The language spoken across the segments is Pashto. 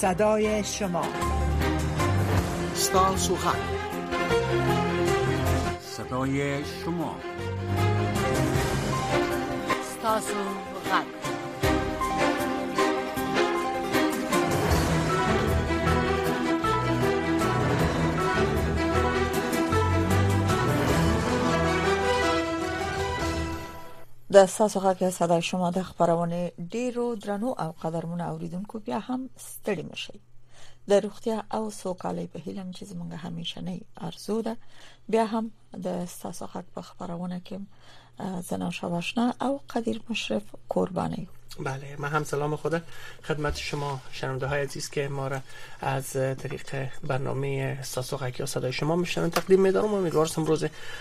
صدای شما ستا سوخن صدای شما ستا سوخن د اساسو غږه صداي شما د خبرونه ډیرو درنو او قدرمنو اوریدونکو بیا هم ستړي مشي د روغتیا او سوکالۍ په هیله چې زمونږ همیشه نه ارزو ده بیا هم د اساسو غږ په خبرونه کې زنا شواشنا او قدیر مشرف قربانی بله ما هم سلام خدا خدمت شما شنونده های عزیز که ما را از طریق برنامه ساسو غکی و صدای شما میشنن تقدیم میدارم امیدوارم امروز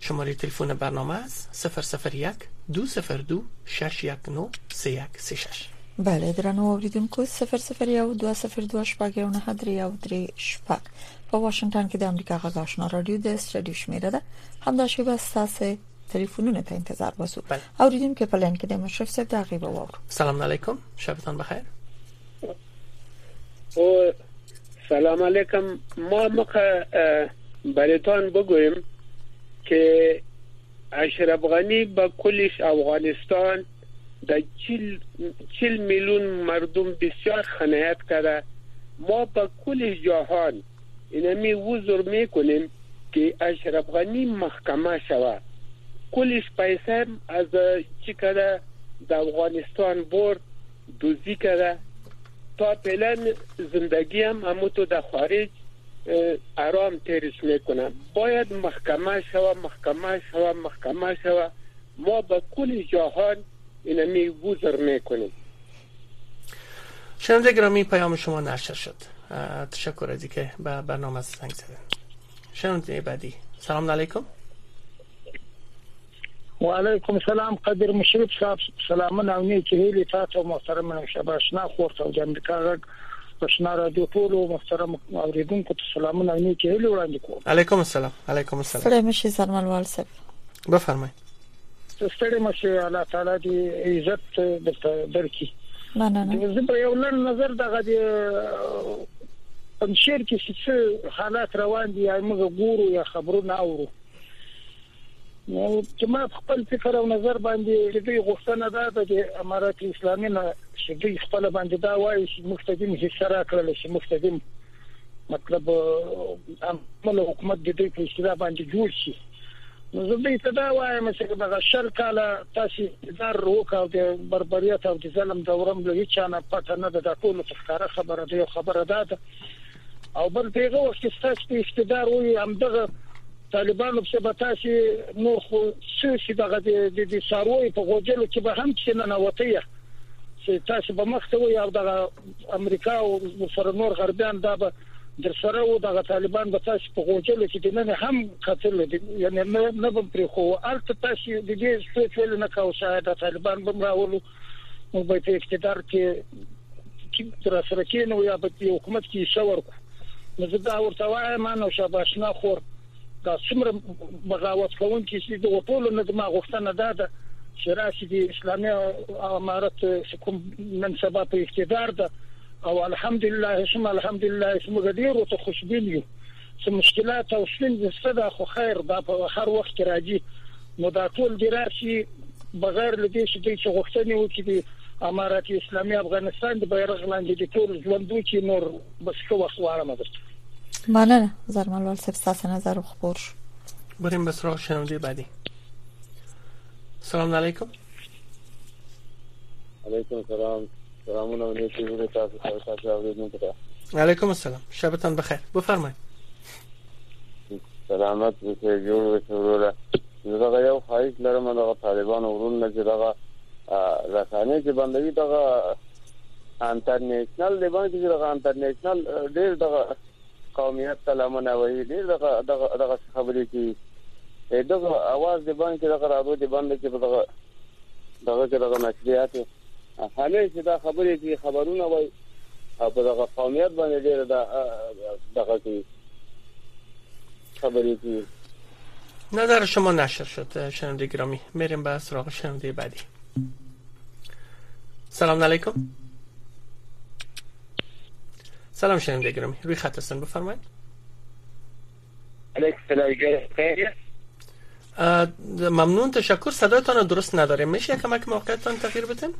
شماره تلفن برنامه است 001 202 619 3136 بله درنو اوریدونکو 001 202 شپږ یو نه درې یو درې شپږ په واشنگټن کې د امریکا غږ آشنا رادیو د استډیو شمیره ده همدا شیبه ساسه تلیفونونه ته انتظار وسو بله. اوریدونکو په لین کې د مشرف صاحب د غیبه وورو سلام علیکم شبتان بخیر او سلام علیکم ما مخه بریتان بگویم که اشرف غنی به کلش افغانستان در چل, چل میلیون مردم بسیار خنایت کرده ما به کل جهان اینمی وزر میکنیم که اشرف غنی محکمه شوه کلش پیسه از چی کده در افغانستان برد دوزی کده تا پلن زندگی هم همو تو در خارج ارام تیرش میکنم باید محکمه شوه محکمه شوه محکمه شوه ما به کل جهان اینمی وزر میکنیم شنونده گرامی پیام شما نشر شد تشکر از که به برنامه سنگ زدن شنونده بعدی سلام علیکم وعلیکم سلام قدر مشرف صاحب سلامونه او نیکی هیلې تاسو او محترم شبا شنا خور ته د امریکا غږ په شنا رادیو ټول محترم اوریدونکو ته سلامونه او نیکی هیلې وړاندې کوم علیکم السلام علیکم السلام سلام مشي سرمنوال صاحب بفرمایئ ستړي مشه الله تعالی دې عزت درته درکړي مننه زه په یو لړ نظر دغه دی پنځیر کې څه حالات روان دي یا موږ ګورو یا خبرونه اورو نو چې ما خپل فکر او نظر باندې د دوی غوښتنه دا ده چې امارات اسلامي نه چې دوی خپل باندې دا وایي چې مختدیم هیڅ سره کړل چې مختدیم مطلب عمل حکومت د دوی په اصطلاح باندې جوړ شي نو زه دې ته دا وایم چې دغه شل کاله تاسو زر روکا او د بربریت او د ظلم دورم له هیڅ نه پټه نه ده ټول څخه خبره ده خبره ده او بل په هغه وخت کې ستاسو په اقتدار وي هم دغه طالبانو په سبا تاسو نور خو سوسي دغه د د ساروي په غوجلو کې به هم چې نه نوتیه چې تاسو به مخته وي او دغه امریکا او سره نور غربیان دا به در سره و دغه طالبان به تاسو په غوجلو کې د نن هم قتل دي یعنی نه نه به پرې خو البته تاسو د دې څه څه نه کاوه شاید طالبان به راولو موږ به په اقتدار کې چې تر سره کې نو یا په حکومت کې شور کو نو زه دا ورته وایم نو شاباشنا خور دا څومره بغاوت کوونکي چې د ټولو نه د ما غوښتنه ده چې راشي د اسلامي امارت کوم نن سبا په اقتدار ده او الحمدلله ثم الحمدلله چې موږ ډیرو ته خوشبین یو څه مشکلات او ستونزې شته دا خو خیر دا په هر وخت کې راځي نو دا ټول دی راشي بغیر له دې چې دوی څه غوښتنې وکړي امارات اسلامي افغانستان د بیرغ لاندې د ټول ژوند وکړي نور بس څه وخت وارم درته مننه زرمل ول سب تاسو نظر خبر شو بریم به سراغ شنونده بعدی سلام علیکم علیکم سلام سلامونه او نیکی هیلی تاسو سره تاسو اوریدونکو ته علیکم السلام شبتان بخیر بفرمایئ سلامت اوسې جوړ اوسې وروره زه دغه یو خواهش لرم دغه طالبانو ورونه چې دغه رسانې چې بندوي دغه انټرنیشنل دی باندې چې دغه انټرنیشنل ډېر دغه قومیت ته لمنه وایي ډېر دغه دغه دغه خبرې کې دغه اواز دی باندې دغه راډیو دی باندې چې دغه دغه دغه نشریات همیشه دا خبرې کوي خبرونه وای او په دغه قومیت باندې ډېر دا دغه کوي خبرې کوي نظر شما نشر شد شنونده گرامی میریم به سراغ شنونده بعدی سلام علیکم سلام شنونده گرامی روی خط هستن بفرمایید علیکم سلام جای ممنون تشکر صداتان درست نداره میشه کمک موقعتان تغییر بدیم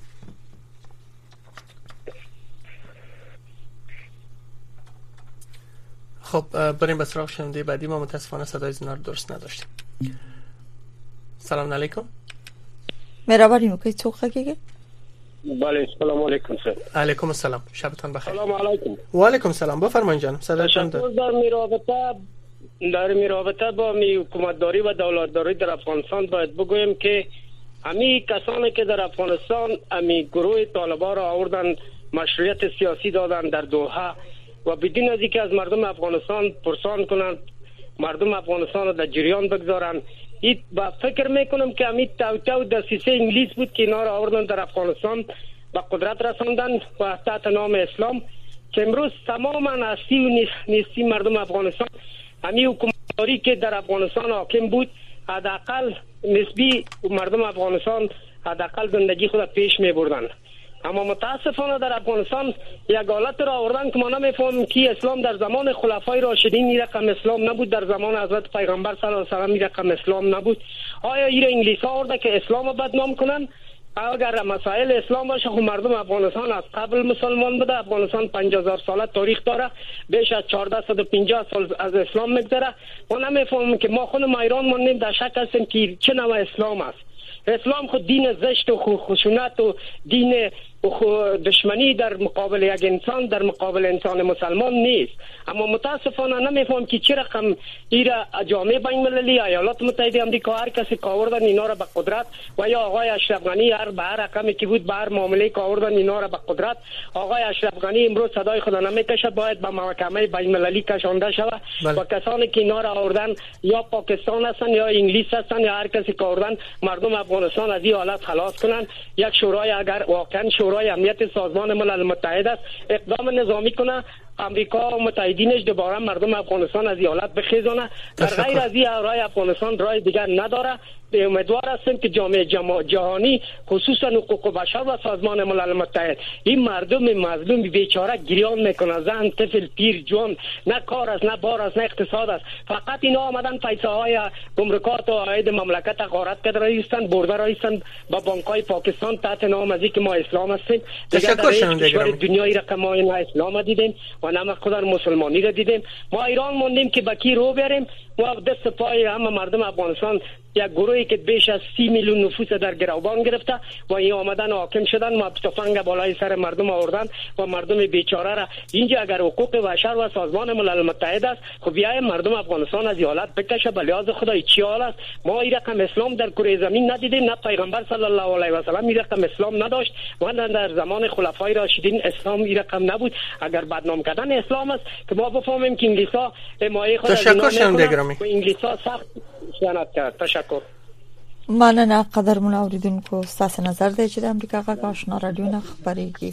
خب بریم به سراغ شنونده بعدی ما متاسفانه صدای زنار درست نداشتیم سلام علیکم مرحبا ریمو که چوخه که بله السلام علیکم سر علیکم السلام شبتان بخیر سلام علیکم و علیکم السلام بفرمایید جان صدا شما در می رابطه در می رابطه با می حکومتداری و دولتداری در افغانستان باید بگویم که امی کسانی که در افغانستان امی گروه طالبان را آوردن مشروعیت سیاسی دادن در دوحه و بدون از اینکه از مردم افغانستان پرسان کنند مردم افغانستان را در جریان بگذارند این با فکر میکنم که همین تو تو دسیسه انگلیس بود که اینا را آوردن در افغانستان به قدرت رساندن و تحت نام اسلام که امروز تماما هستی و نیستی مردم افغانستان همین حکومتداری که در افغانستان حاکم بود حداقل نسبی مردم افغانستان حداقل زندگی خود پیش می بردن اما متاسفانه در افغانستان یک حالت را آوردن که ما نمیفهمیم که اسلام در زمان خلفای راشدین این رقم اسلام نبود در زمان حضرت پیغمبر صلی الله علیه و این رقم اسلام نبود آیا ایر انگلیس ها آورده که اسلام را بدنام کنن اگر مسائل اسلام باشه خو خب مردم افغانستان از قبل مسلمان بوده افغانستان 5000 ساله تاریخ داره بیش از 1450 سال از اسلام میگذره ما نمیفهمم که ما خودم ایران ماندیم در شک هستیم که چه نوع اسلام است اسلام خود دین زشت و خشونت و دین دشمنی در مقابل یک انسان در مقابل انسان مسلمان نیست اما متاسفانه نمیفهم که چه رقم ایرا جامعه بین مللی ایالات متحده امریکا هر کسی کاوردن اینا را به قدرت و یا آقای اشرف غنی هر به هر رقمی که بود به هر معامله کاوردن اینا را به قدرت آقای اشرف غنی امروز صدای خدا نمیکشد باید به با محکمه بین المللی کشانده شود بله. و کسانی که اینا را آوردن یا پاکستان هستن یا انگلیس هستن یا هر کسی کاوردن مردم افغانستان از این حالت خلاص کنن یک شورای اگر واقعا شورای امنیت سازمان ملل متحد است اقدام نظامی کنه امریکا و متحدینش دوباره مردم افغانستان از یالت بخیزانه در غیر از این رای افغانستان رای دیگر نداره به امیدوار هستیم که جامعه جهانی خصوصا حقوق بشر و سازمان ملل متحد این مردم مظلوم بیچاره گریان میکنه زن طفل پیر جوان نه کار است نه بار است نه اقتصاد است فقط اینا آمدن پیسه های گمرکات و عاید مملکت غارت کرده رایستن برده رایستن با های پاکستان تحت نام از که ما اسلام هستیم دیگر در دنیای رقم ما اسلام دیدیم و نمک مسلمانی را دیدیم ما ایران موندیم که با کی رو بیاریم و دست پای همه مردم افغانستان یک گروهی که بیش از سی میلیون نفوس در گروبان گرفته و این آمدن حاکم شدن و تفنگ بالای سر مردم آوردن و مردم بیچاره را اینجا اگر حقوق بشر و سازمان ملل متحد است خو بیایم مردم افغانستان از این حالت بکشه به لحاظ خدای چی حال است ما این رقم اسلام در کره زمین ندیدیم نه پیغمبر صلی الله علیه و سلم این رقم اسلام نداشت و نه در زمان خلفای راشدین اسلام این رقم نبود اگر بدنام کردن اسلام است که ما بفهمیم که انگلیس ها حمایه خود از اینا میکنن و انگلیس ها سخت خیانت کرد تشکر مننه قدر من اوریدونکو ستاسو نظر دی چې د امریکا غږ آشنا رادیو نه خبرېږي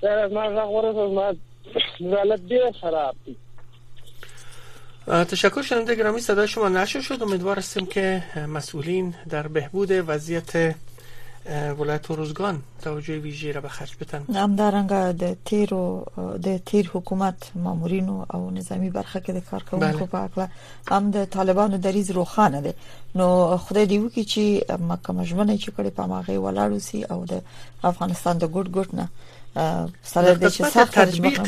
سره ما غږ ورسره ما حالت ډیر خراب دی تشکر شنونده گرامی صدای شما نشر شد امیدوار هستیم که مسئولین در بهبود وضعیت ولایت و روزگان توجه ویژه را به خرج بتن همدارنګه د تیر و د تیر حکومت مامورینو او نظامی برخه کې د کارکونکو بله. په اړه هم د طالبانو دریز روخانه دی نو خدای دی وکي چې مکه مجمنه چې کړي په ماغه ولاړو سي او د افغانستان د ګډ ګډ نه سره د چې سخت تطبیق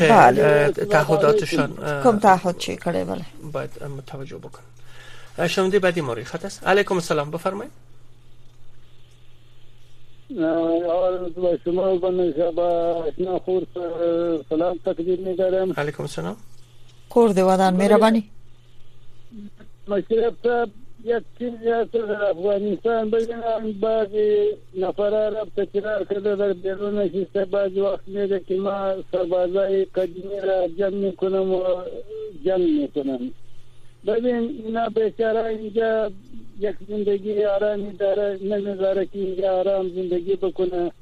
تعهداتشان کوم تعهد چې کړي بله باید متوجه بکن شنونده بعدی ما روی خط است علیکم السلام بفرمایید اول با شما بنشبه اشنا خور سلام تقدیم میدارم علیکم السلام کور دی ودان مهرباني مشرف صاحب یقین یاست در افغانستان بگیرن بعضی نفر عرب تکرار کرده در بیرون نشسته بعضی وقت میده که ما سربازای قدیمی را جمع میکنم و جمع میکنم ببین اینا بیچاره اینجا یک زندگی آرامی داره نمیذاره که اینجا آرام زندگی بکنه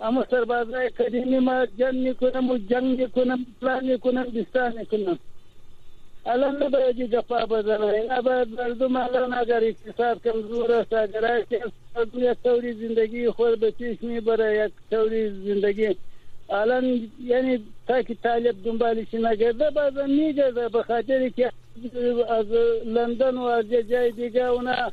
اما سربازای قدیمی ما جنگ میکنم و جنگ میکنم پلان میکنم بیستان میکنم الان نباید گپا بزنه نباید مردم الان اگر اقتصاد کمزور است اگر است مردم یک طوری زندگی خود به پیش میبره یک طوری زندگی الان یعنی تا که طالب دنبالش نگرده بعضا میگرده به خاطر که از لندن و از جای دیگه اونا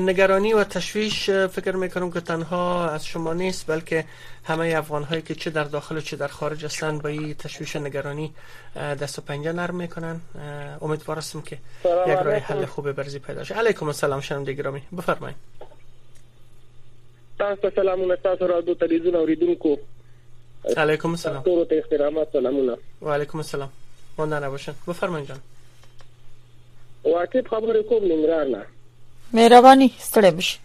نگرانی و تشویش فکر میکنم که تنها از شما نیست بلکه همه افغان هایی که چه در داخل و چه در خارج هستند با این تشویش و نگرانی دست و پنجه نرم میکنن امیدوار هستم که یک راه حل خوب برزی پیدا شه علیکم السلام شنم دیگرامی بفرمایید تاسو سلامونه تاسو را دو تلویزیون اوریدونکو علیکم السلام تاسو ته احترامات سلامونه و علیکم السلام ماندنه باشن بفرمایید جان واقف خبرې کوم ننګرهار نه مهرباني ستړي مشه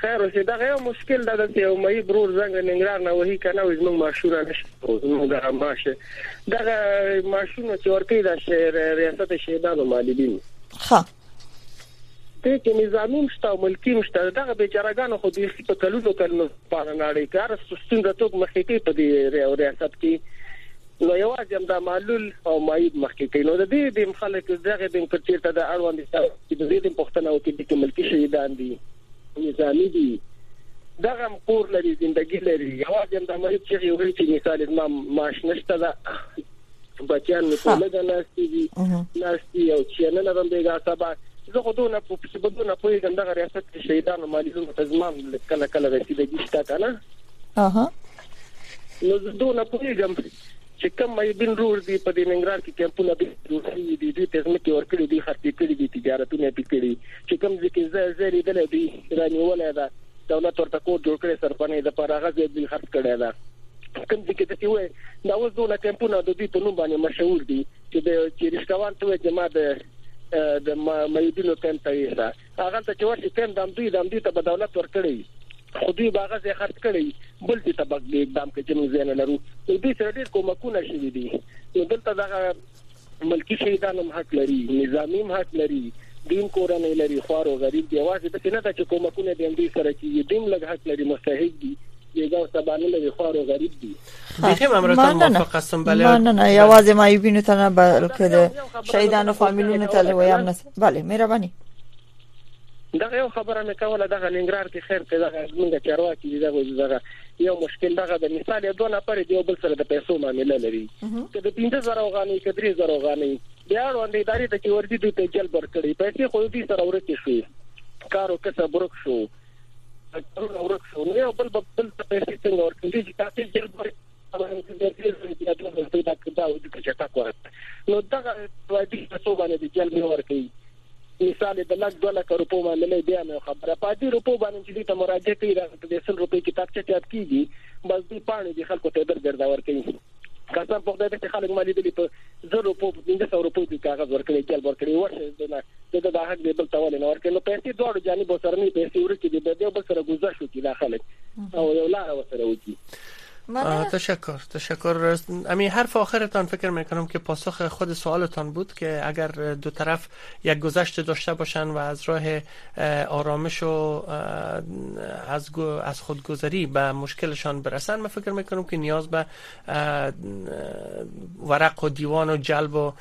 خیر اوسې دا یو مشکل ده چې یو مې برور زنګ ننګرهار نه وਹੀ کنه وې موږ ماشونه نشو موږ ماشه دا ماشونه چې ورته دا ریاست شهدا نو مالدین ها دې کې نظامی هم شته او ملکي هم شته دغه بیچاره ګانو خو بیخي په کلونو کلونو پاره نړۍ کې هر ستونزه توک مخې کوي په دې ریاست کې نو یوازې هم دا معلول او معیب مخکې کوي نو د دې د خلک دغه د کچیرته د اړوند د دې د پښتنو کې د ملکی شهیدان دي نظامی دي دغه کور لري زندگی لري یوازې هم د مریض چې یو هیڅ مثال ما ماش نشته دا بچیان مې ټول د ناشتي دي ناشتي او چې نه لرم بیګا سبا زه خو دونه په څه بدونه پوهیږم دغه ریاست کې شهیدانو مالیونو ته زمام کله کله رسیدګی شته کنه اها نو زه دونه پوهیږم چې کوم مېدین رور دی په دې ننګرهار کې کمپونه به جوړ شي دي دوی ته ځمکې ورکړي دي خرڅې کړي دي تجارتونه پې کړي چې کوم ځکه زه زه لیدل دي رانیولای دا دولت ورته کور جوړ کړي سرپنې د پراغه دې خرڅ کړي دا کوم ځای کې چې وای دا اوس دوه کمپونه د دې په نوم باندې مشهور دي چې د چې رښتوان ته وای چې ما د د مېدینو کمپ ته یې هغه ته چې ورته کمپ د دوی د دوی ته په دولت ورکړي خو دوی باغه زه خرڅ کړی بل چې تبق دې اقدام کې چې موږ نه لرو دوی سره ډېر کومکونه شوي دي نو دلته دا ملکي شهیدان هم حق لري نظامي هم حق لري دین کورنۍ لري خوار او غریب دی واځي د نه چې کومکونه دې دوی سره کیږي دیم لږ حق لري مستحق دي یو سبانه لري خوار او غریب دي بخیر امرتان موافق هستم بله نه نه نه یوازې معیوبینو ته نه بلکې د شهیدانو فامیلونو ته ویام نه بله مهرباني دغه یو خبره مې کوله دغه ننګرهار کې خیر ته دغه زمونږ چارواکي دي دغه دغه یو مشکل دغه د مثال یو دوه نفر دی یو بل سره د پیسو معاملې لري چې د 15000 افغانۍ کې 3000 افغانۍ بیا وړاندې ادارې ته چې ورځي دوی ته جلب ورکړي پیسې خو دې سره ورکې شوې کارو کسب ورک شو کارونه ورک شو نو یو بل بل ته پیسې څنګه ورکړي چې تاسو جلب ورکړي نو دغه وادي په څو باندې جل نه ورکي مثال د لګ 2 لک روپو باندې نه بیا نو خبره پاتې روپو باندې چې ته مراجعه کوي راځي د 100 روپې کتاب چې چاپ کیږي بس دې پاڼې د خلکو ته درګردا ورکي قسم په خدای چې خلک مالي دي په 100 روپو 1500 روپو د کاغذ ورکړي چې ورکړي ورشه نه د د حق دی بل تاول نه ورکړي نو پیسې دوه جانب سره نه پیسې ورکړي د دې بل سره گزارش وکړي داخله او یو لار وسره وکړي تشکر تشکر امی حرف آخرتان فکر میکنم که پاسخ خود سوالتان بود که اگر دو طرف یک گذشت داشته باشند و از راه آرامش و از از خودگذری به مشکلشان برسن من فکر میکنم که نیاز به ورق و دیوان و جلب و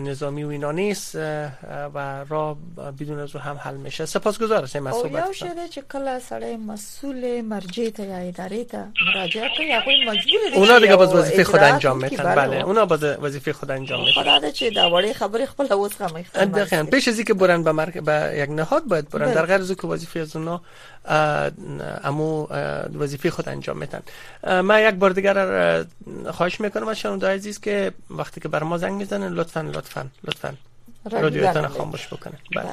نظامی و اینا نیست و راه بدون از او هم حل میشه سپاسگزار هستیم از صحبت او شده چې کله سړی مسئول مرجع ته یا اداره ته مراجعه کوي هغه مجبور دي اونا دیگه باز وظیفه خود انجام میتن بله اونا باز وظیفه خود انجام میتن خدا ده چې دا وړي خبرې خپل اوس غمه دقیقاً پیش از که برن به مرکز به یک نهاد باید برن بله. در غیر از که وظیفه از اونا امو وظیفه خود انجام میتن ما یک بار دیگر خواهش میکنم از شنونده عزیز که وقتی که بر ما زنگ میزنن لطفا لطفا لطفا رادیوتان خاموش بکنه بله,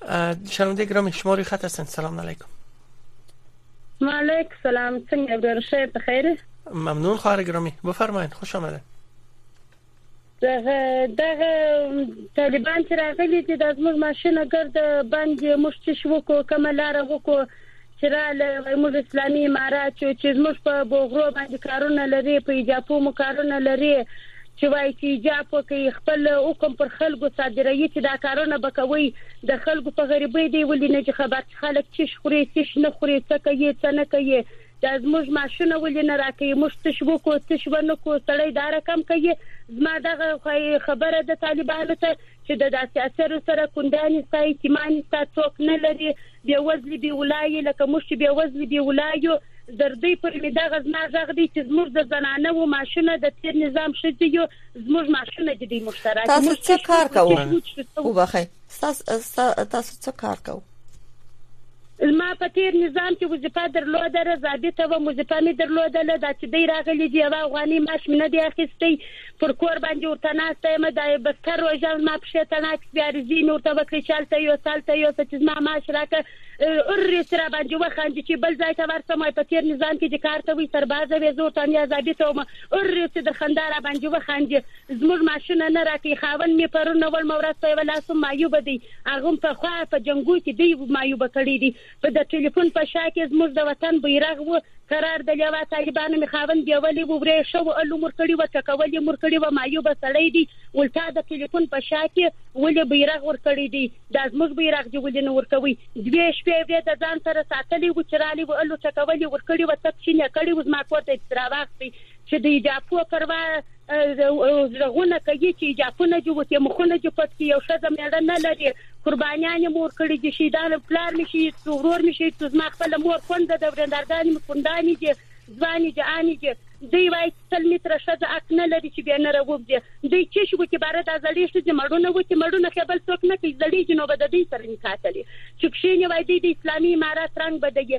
بله. شنونده گرامی شماری خط هستن سلام علیکم مالک سلام سنگ ابرار شیب بخیره ممنون خواهر گرامی بفرمایید خوش آمده دغه دغه طالبان چې راغلي دي د زموږ ماشینه ګرد باندې موږ څه شو کو کوم لار وکړو چې را له موږ اسلامي امارات چې موږ په بوغرو باندې کارونه لري په ایجاپو مو کارونه لري چې وایي چې ایجاب وکړي خپل حکم پر خلکو صادروي چې دا کارونه به کوي د خلکو په غریبۍ دی ولې نه چې خبر خلک چې خوري چې نه خوري څه کوي څه نه کوي دا زموږ معاشونه ولې نه راکوي موږ څه شو کو څه شو نه کو سړی دا رقم کوي زما دغه خبره د طالبانو ته چې د داسې اثر سره کندانې ستا یتیمانې ستا څوک نه لري بې وزلي بې ولایي لکه موږ چې بې وزلي بې ولایو زردی پر می دغه زما غږ دی چې زموږ د زنانه و ماشونه د تیر نظام شته یو زموږ ماشونه دي مشترک تاسو څه کار کوئ وبخښئ تاسو څه کار کوئ؟ زما په تیر نظام کې وظیفه درلوده ضابطه وم وظیفه مې درلودله دا چې دی راغلی دی یوه افغانۍ معاش مې نه دی اخیستی پر کور باندې ورته ناسته یم دا یې بستر روژه زما پښې تڼاک سوي عریضې مې ورته وکړې چې هلته یوسه هلته یوسه چې زما معاش راکړه ارې چې راباندې وخاندي چې بل ځای ته ورسم وای په تیر نظام کې چې کار کوي سربازه وې زه ورته هم یا ضابطه وم ارې چې د خندا راباندې وخاندي زموږ معاشونه نه راکوي خاوند مي پرون نوړمه ورځ په يوه لاس هم معيوب دی هغه هم پخوا په جنګو کي دی معيوب کړی دی په د ټليفون په شا کي زموږ د وطن بيرغ وو قرار د ليوا طالبانو مي خاوند بيولي وو ورې ښه و الو مور کړی و ټکول يې مور کړی و معيوب سړی دی ولتا د ټليفون په شا کي ولې بيرغ ور کړی دی دا زموږ بيرغ دی ولې نه ور کوي دوی شپې ورې د ځان سره ساتلی و چې رالي و الو ټکول يې ور کړی و تک شي نه کړی و زما کور ته استراواخ دی چې د اجاپو پروا زړغونه کوي چې جاپونه جو وتي مخونه جو پټ کې یو شزه میړه نه لري قربانیان مور کړي دي شیدان پلار مې شي ورور مې شي چې زما خپل مور خوند د ورندارګان مې خونداني دي ځواني دي اني دي دوی وایي چې تل متر شزه اک نه لري چې بنه راوب دي دوی چې شو کې بار د زړې شزه مړونه وتي مړونه خبل څوک نه کوي زړې جنوب د دې سره نکاح تلي چې کښې نه وایي د اسلامي امارات رنگ بدګي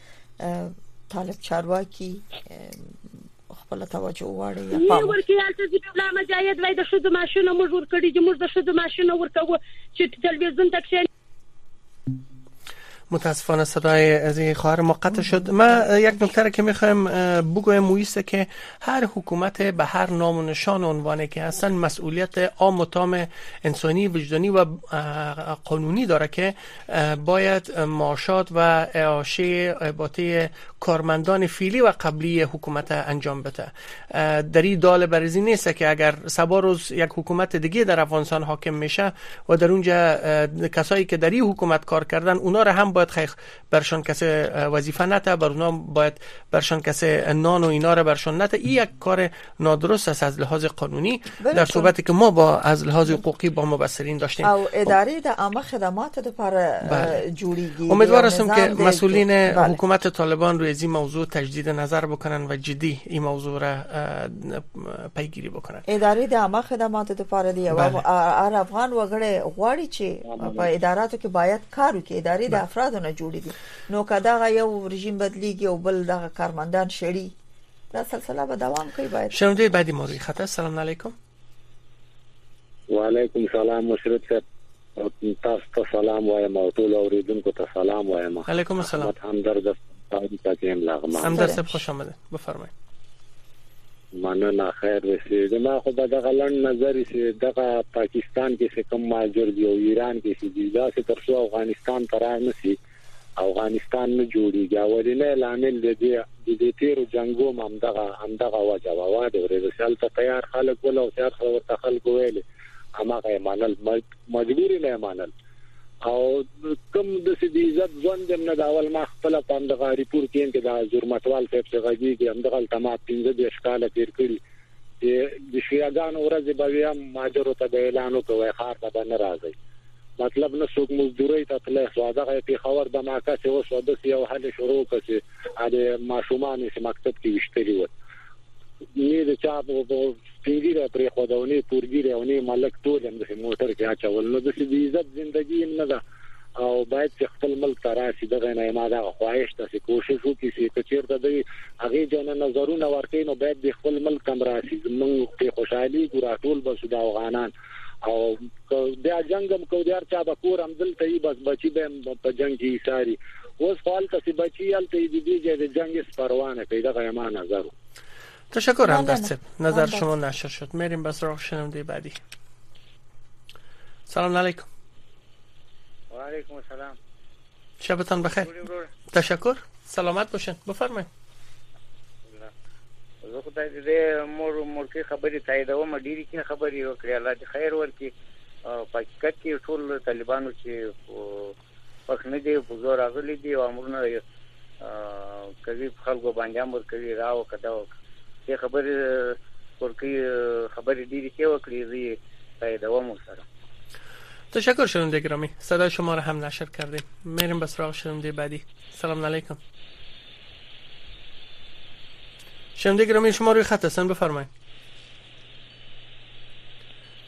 طالب چارواکي خپل توجه واړي یا پام ورکړي البته چې بلا مجاهد وای د شذو ماشونه موږ ور کړی چې موږ د شذو ماشونه ورکوو چې تلویزیون ته کښې متاسفانه صدای از این خواهر ما قطع شد من یک نکته که میخوایم بگویم مویسته که هر حکومت به هر نام و نشان عنوانه که هستن مسئولیت عام و تام انسانی وجدانی و قانونی داره که باید معاشات و اعاشه باطه کارمندان فیلی و قبلی حکومت انجام بده در این دال برزی نیست که اگر سبا روز یک حکومت دیگه در افغانستان حاکم میشه و در اونجا کسایی که در این حکومت کار کردن اونا رو هم باید خیخ برشان کسی وظیفه نته بر اونا باید برشان کسی نان و اینا را برشان نته این یک کار نادرست است از لحاظ قانونی در صحبتی که ما با از لحاظ حقوقی با مبصرین داشتیم او اداره د عامه خدمات د پر بله. جوړیږي امیدوار هستم که مسئولین بله. حکومت طالبان روی این موضوع تجدید نظر بکنن و جدی این موضوع را پیگیری بکنن اداره د عامه خدمات د پر دی او بله. هر افغان وګړي غواړي چې په اداراتو کې باید کار وکړي اداره د بله. افرادو نه جوړې دي نو کدا یو رژیم بدلیږي او بل دغه کارمندان شړي دا سلسله به دوام کوي باید شنونده بعدی موضوع خط السلام علیکم و علیکم سلام مشرف صاحب تاسو ته سلام وایم او ټول اوریدونکو ته سلام وایم علیکم السلام احمد همدرد تاسو ته هم لغمه همدرد صاحب خوش آمدید بفرمایئ مننه خیر رسې زما خو به دغه لړ نظر سي دغه پاکستان کې څه کوم ماجر دی او ایران کې سي دا څه تر څو افغانستان ترار نسی افغانستان نه جوړیږي اولینې لامل د دې د دې تیرو جنگو هم دغه هم دغه وجه وا وا د ورې رسال ته تیار خلک ول او تیار خلک ورته خلک ویل همغه ایمانل مجبور نه ایمانل او کوم د سې د عزت ژوند هم نه دا اول ما خپل په هم دغه ریپورت کې د زورمتوال صاحب څخه غږیږي هم دغه تمام 15 د اشکال تیر کړی چې د شیعګانو ورځې به وي هم ماجرو ته به اعلان وکوي ښار ته به نه راځي مطلب نه څوک مزدوري ته تللی خو دغه پیښور د ماکه چې اوس ودس یو حل شروع کړي د ماشومان چې مکتب کې وشتري و نه د چا په سپینګیره پرې خو دا ونی تورګیره ونی ملک ټول هم د موټر کې اچول نو د دې عزت ژوندۍ نه ده او باید چې خپل ملک ته راشي دغه نه ما دا خواهش ته چې کوشش وکړي چې کچیرته د هغه جن نظرونه ورکې نو باید د خپل ملک تم راشي موږ په خوشحالي ګور ټول بس د افغانان او بیا جنگم کو دیار چا به کور هم دلته یي بس بچي به په جنگ کې ساري اوس خپل ته بچي یل ته دې دې جنگ سپروانه پیدا غیمانه زرو تشکر هم دست نظر شما نشر شد میریم به سراغ شنونده بعدی سلام علیکم و علیکم السلام شبتان بخیر تشکر سلامت باشین بفرمایید زه خو ته دې مور مور کې خبرې تاییدوم ډېری کې خبرې وکړې الله دې خیر ورکړي په حقیقت کې ټول طالبانو چې پښني دي په زور راغلي دي او امرونه کوي په خلکو باندې امر کوي را وکړه دا وکړه دې خبرې ترکي خبرې ډېرې ښې وکړې زه یې تاییدوم ورسره تشکر شنونده گرامی صدای شما را هم نشر کردیم میریم به سراغ شنونده بعدی سلام علیکم شنونده گرامی شما روی خط هستن بفرمایید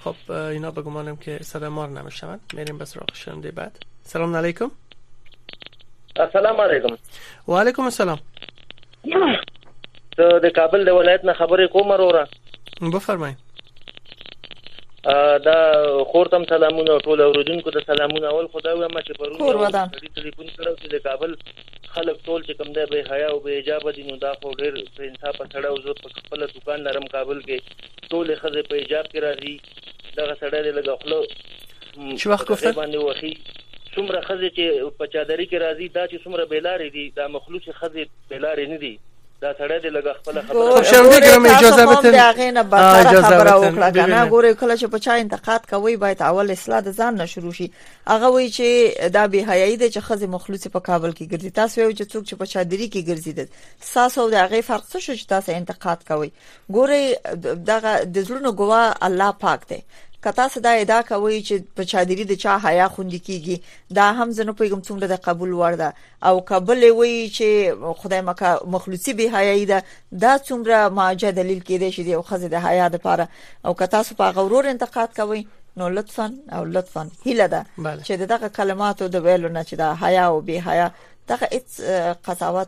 خب اینا به گمانم که صدا مار نمیشوند میریم به سراغ شنونده بعد سلام علیکم السلام علیکم و علیکم السلام زه د کابل د ولایت نه خبرې کوم وروره بفرمایئ دا خور تم سلامونه ټول اوریدونکو ته سلامونه اول خدای وایم چې پرون ټلیفون کړو چې د کابل خلک ټول چې کوم دی بې حیا او بې حجابه دي نو دا خو ډېر بې انصافه سړی او زه پکې خپله دوکان لرم کابل کې ټولې ښځې په حجاب کې راځي دغه سړی دی لږه خوله چې وخت ګفتر باندې وخی څومره ښځې چې په چادري کې راځي دا چې څومره بېلارې دي دا مخلوص ښځې بېلارې نه دي دا سړی د لګ خپل خبره خو شم دې ګرم اجازه به تل هغه نه بهتره خبره وکړه کنه ګوره کله چې په چا انتقاد کوي باید اول اصلاح د ځان نه شروع شي هغه وایي چې دا به حیايي ده چې خزه مخلوص په کابل کې ګرځي تاسو یو چې څوک چې په چادري کې ګرځي ده ساسو او دغه فرق څه شو چې تاسو انتقاد کوي ګوري دغه د زړونو ګوا الله پاک دی که تاسو دا ادعا کوي چې په چادري د چا حیا خوندې کیږي دا هم زنه پیغام څومره د قبول وړ ده او کبل وی چې خدای مکه مخلوصي به حیاي ده دا څومره ماجه دلیل کېدې شي دی او خزه د حیا د پاره او که تاسو په غورور انتقاد کوئ نو لطفا او لطفا هیله ده چې دغه کلماتو د ویلو نه چې دا حیا او به حیا دغه هیڅ قضاوت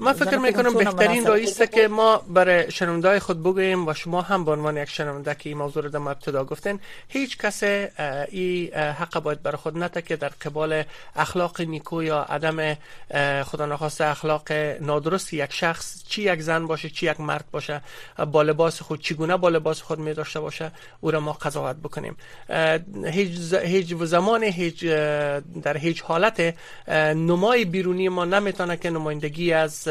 ما فکر میکنم بهترین رای است که ما برای شنونده خود بگوییم و شما هم به عنوان یک شنونده که این موضوع رو در ابتدا گفتین هیچ کس ای حق باید بر خود نته که در قبال اخلاق نیکو یا عدم خدا اخلاق نادرست یک شخص چی یک زن باشه چی یک مرد باشه با لباس خود چگونه با لباس خود می داشته باشه او را ما قضاوت بکنیم هیچ ز... هیچ زمان هیچ در هیچ حالت نمای بیرونی ما نمیتونه که نمایندگی از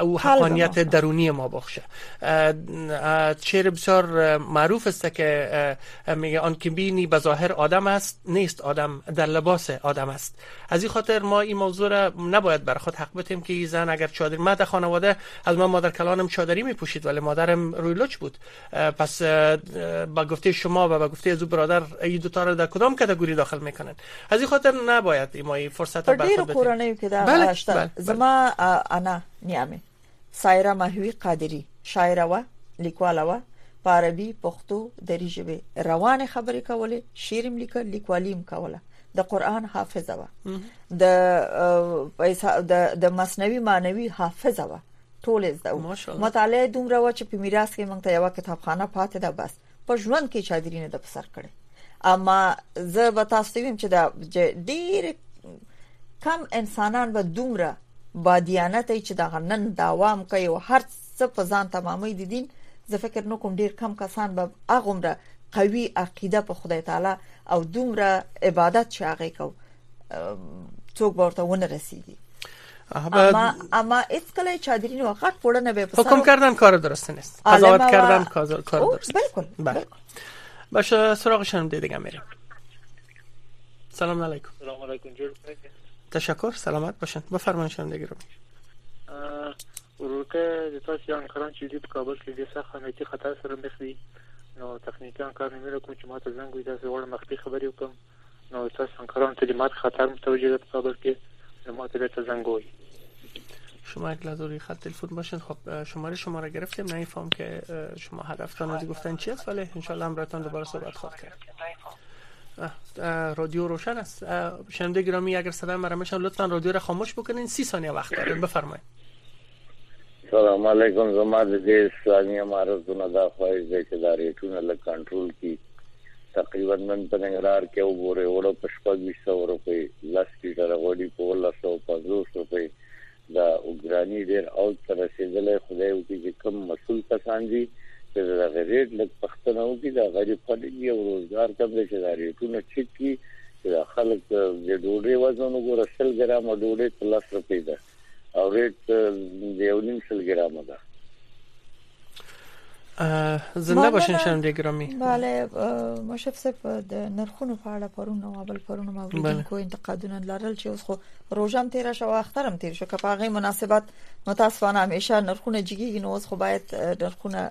او حقانیت درونی ما بخشه شعر بسیار معروف است که میگه آن که بینی به ظاهر آدم است نیست آدم در لباس آدم است از این خاطر ما این موضوع را نباید بر خود حق بتیم که این زن اگر چادر مد خانواده از من مادر کلانم چادری می پوشید ولی مادرم روی لچ بود پس با گفته شما و با گفته از او برادر ای دو تا را در کدام کاتگوری داخل میکنن از این خاطر نباید ایمای فرصت را برخود بدیم کورنیو که در بله. بله. بله. زما انا نیامه سایره محوی قادری شاعره و لیکواله و په عربي پښتو دری ژبه روان خبرې کولې شیرم لیکل لیکوالیم کوله د قران حافظه و د د د مصنوي مانوي حافظه و ټول زده وو مطالعه دومره و چې په میراث کې مونږ ته یو کتابخانه پاتې ده بس په ژوند کې چادرینه د پسر کړي اما زه به تاسو ته ویم چې دا ډیر کم انسانان به دومره بادیانه ته چې دا نن داوام کوي او هر څه په ځان تمامې دي دین زه فکر نه کوم ډیر کم کسان به اغومره قوي عقیده په خدای تعالی او دومره عبادت چې هغه کو څوک ورته ونه رسیږي اما اما ایت کله چادرین و غټ پوره نه به حکم کردن کار درست نیست قضاوت کردن کار درست بالکل بله باشه سراغ شنونده دیگه میریم سلام علیکم سلام علیکم جور تشکر سلامت باشن بفرمایید شنونده گیرم ورورکه د تاسو یان کران چې د کابل کې د سخت امنیتي خطر سره مخ دي نو تخنیکان کار نه لري کوم چې ماته زنګ وي تاسو وړ مخکې خبرې وکم نو تاسو همکارانو ته د مرګ خطر متوجه ده په کابل کې نو ما ته بهتر زنگ بوی شما یک لحظه خط تلفن باشین خب شماره شما را گرفتیم نه فهم که شما هدفتان از گفتن چی است ولی انشالله امرتان دوباره صحبت خواهد کرد رادیو روشن است شنده گرامی اگر صدای مرا میشن لطفا رادیو را خاموش بکنین سی ثانیه وقت دارین بفرمایید سلام علیکم زما د دې اسلامي امارتونه دا خواهش دی چې دا ریټونه لږ کنټرول کړي تقریبا نن په ننګرهار کې یو بورې اوړه په شپږ ویشت سوه روپۍ لس لیټره غوړي په اوولس سوه پنځوس روپۍ دا ګراني ډېر اوج ته رسېدلی خدای وکړي چې کوم مسؤل کسان دي چې د دغه ریټ لږ پوښتنه وکړي دا غریب خلک دي او روزګار کم دی چې دا ریټونه ټیټ کړي چې دا خلک د ډوډۍ وزن وګوره سل ګرامه ډوډۍ په لس روپۍ ده او ویټ د یو نیم سل ګرام ده زنده باشین شرم دی ګرامی bale مشرف صاحب د نرخونو په اړه پرونه او بل پرونه موجود کو انتقادونه لرل چې اوس خو روزم 13 شو اخترم 13 شو کپاغه مناسبت متاسفانه همیشه نرخونه جګیږي نو اوس خو باید نرخونه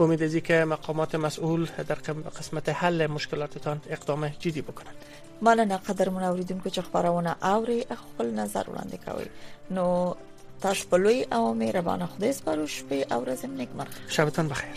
امید ازی که مقامات مسئول در قسمت حل مشکلاتتان اقدام جدی بکنند مننه قدرمن اوریدونکو چې خبرونه اوري خپل نظر وړاندې کوي نو تاسو په لوی او مهربان خدای سپارو شپې او ورځې نیکمرغه شبتان بخیر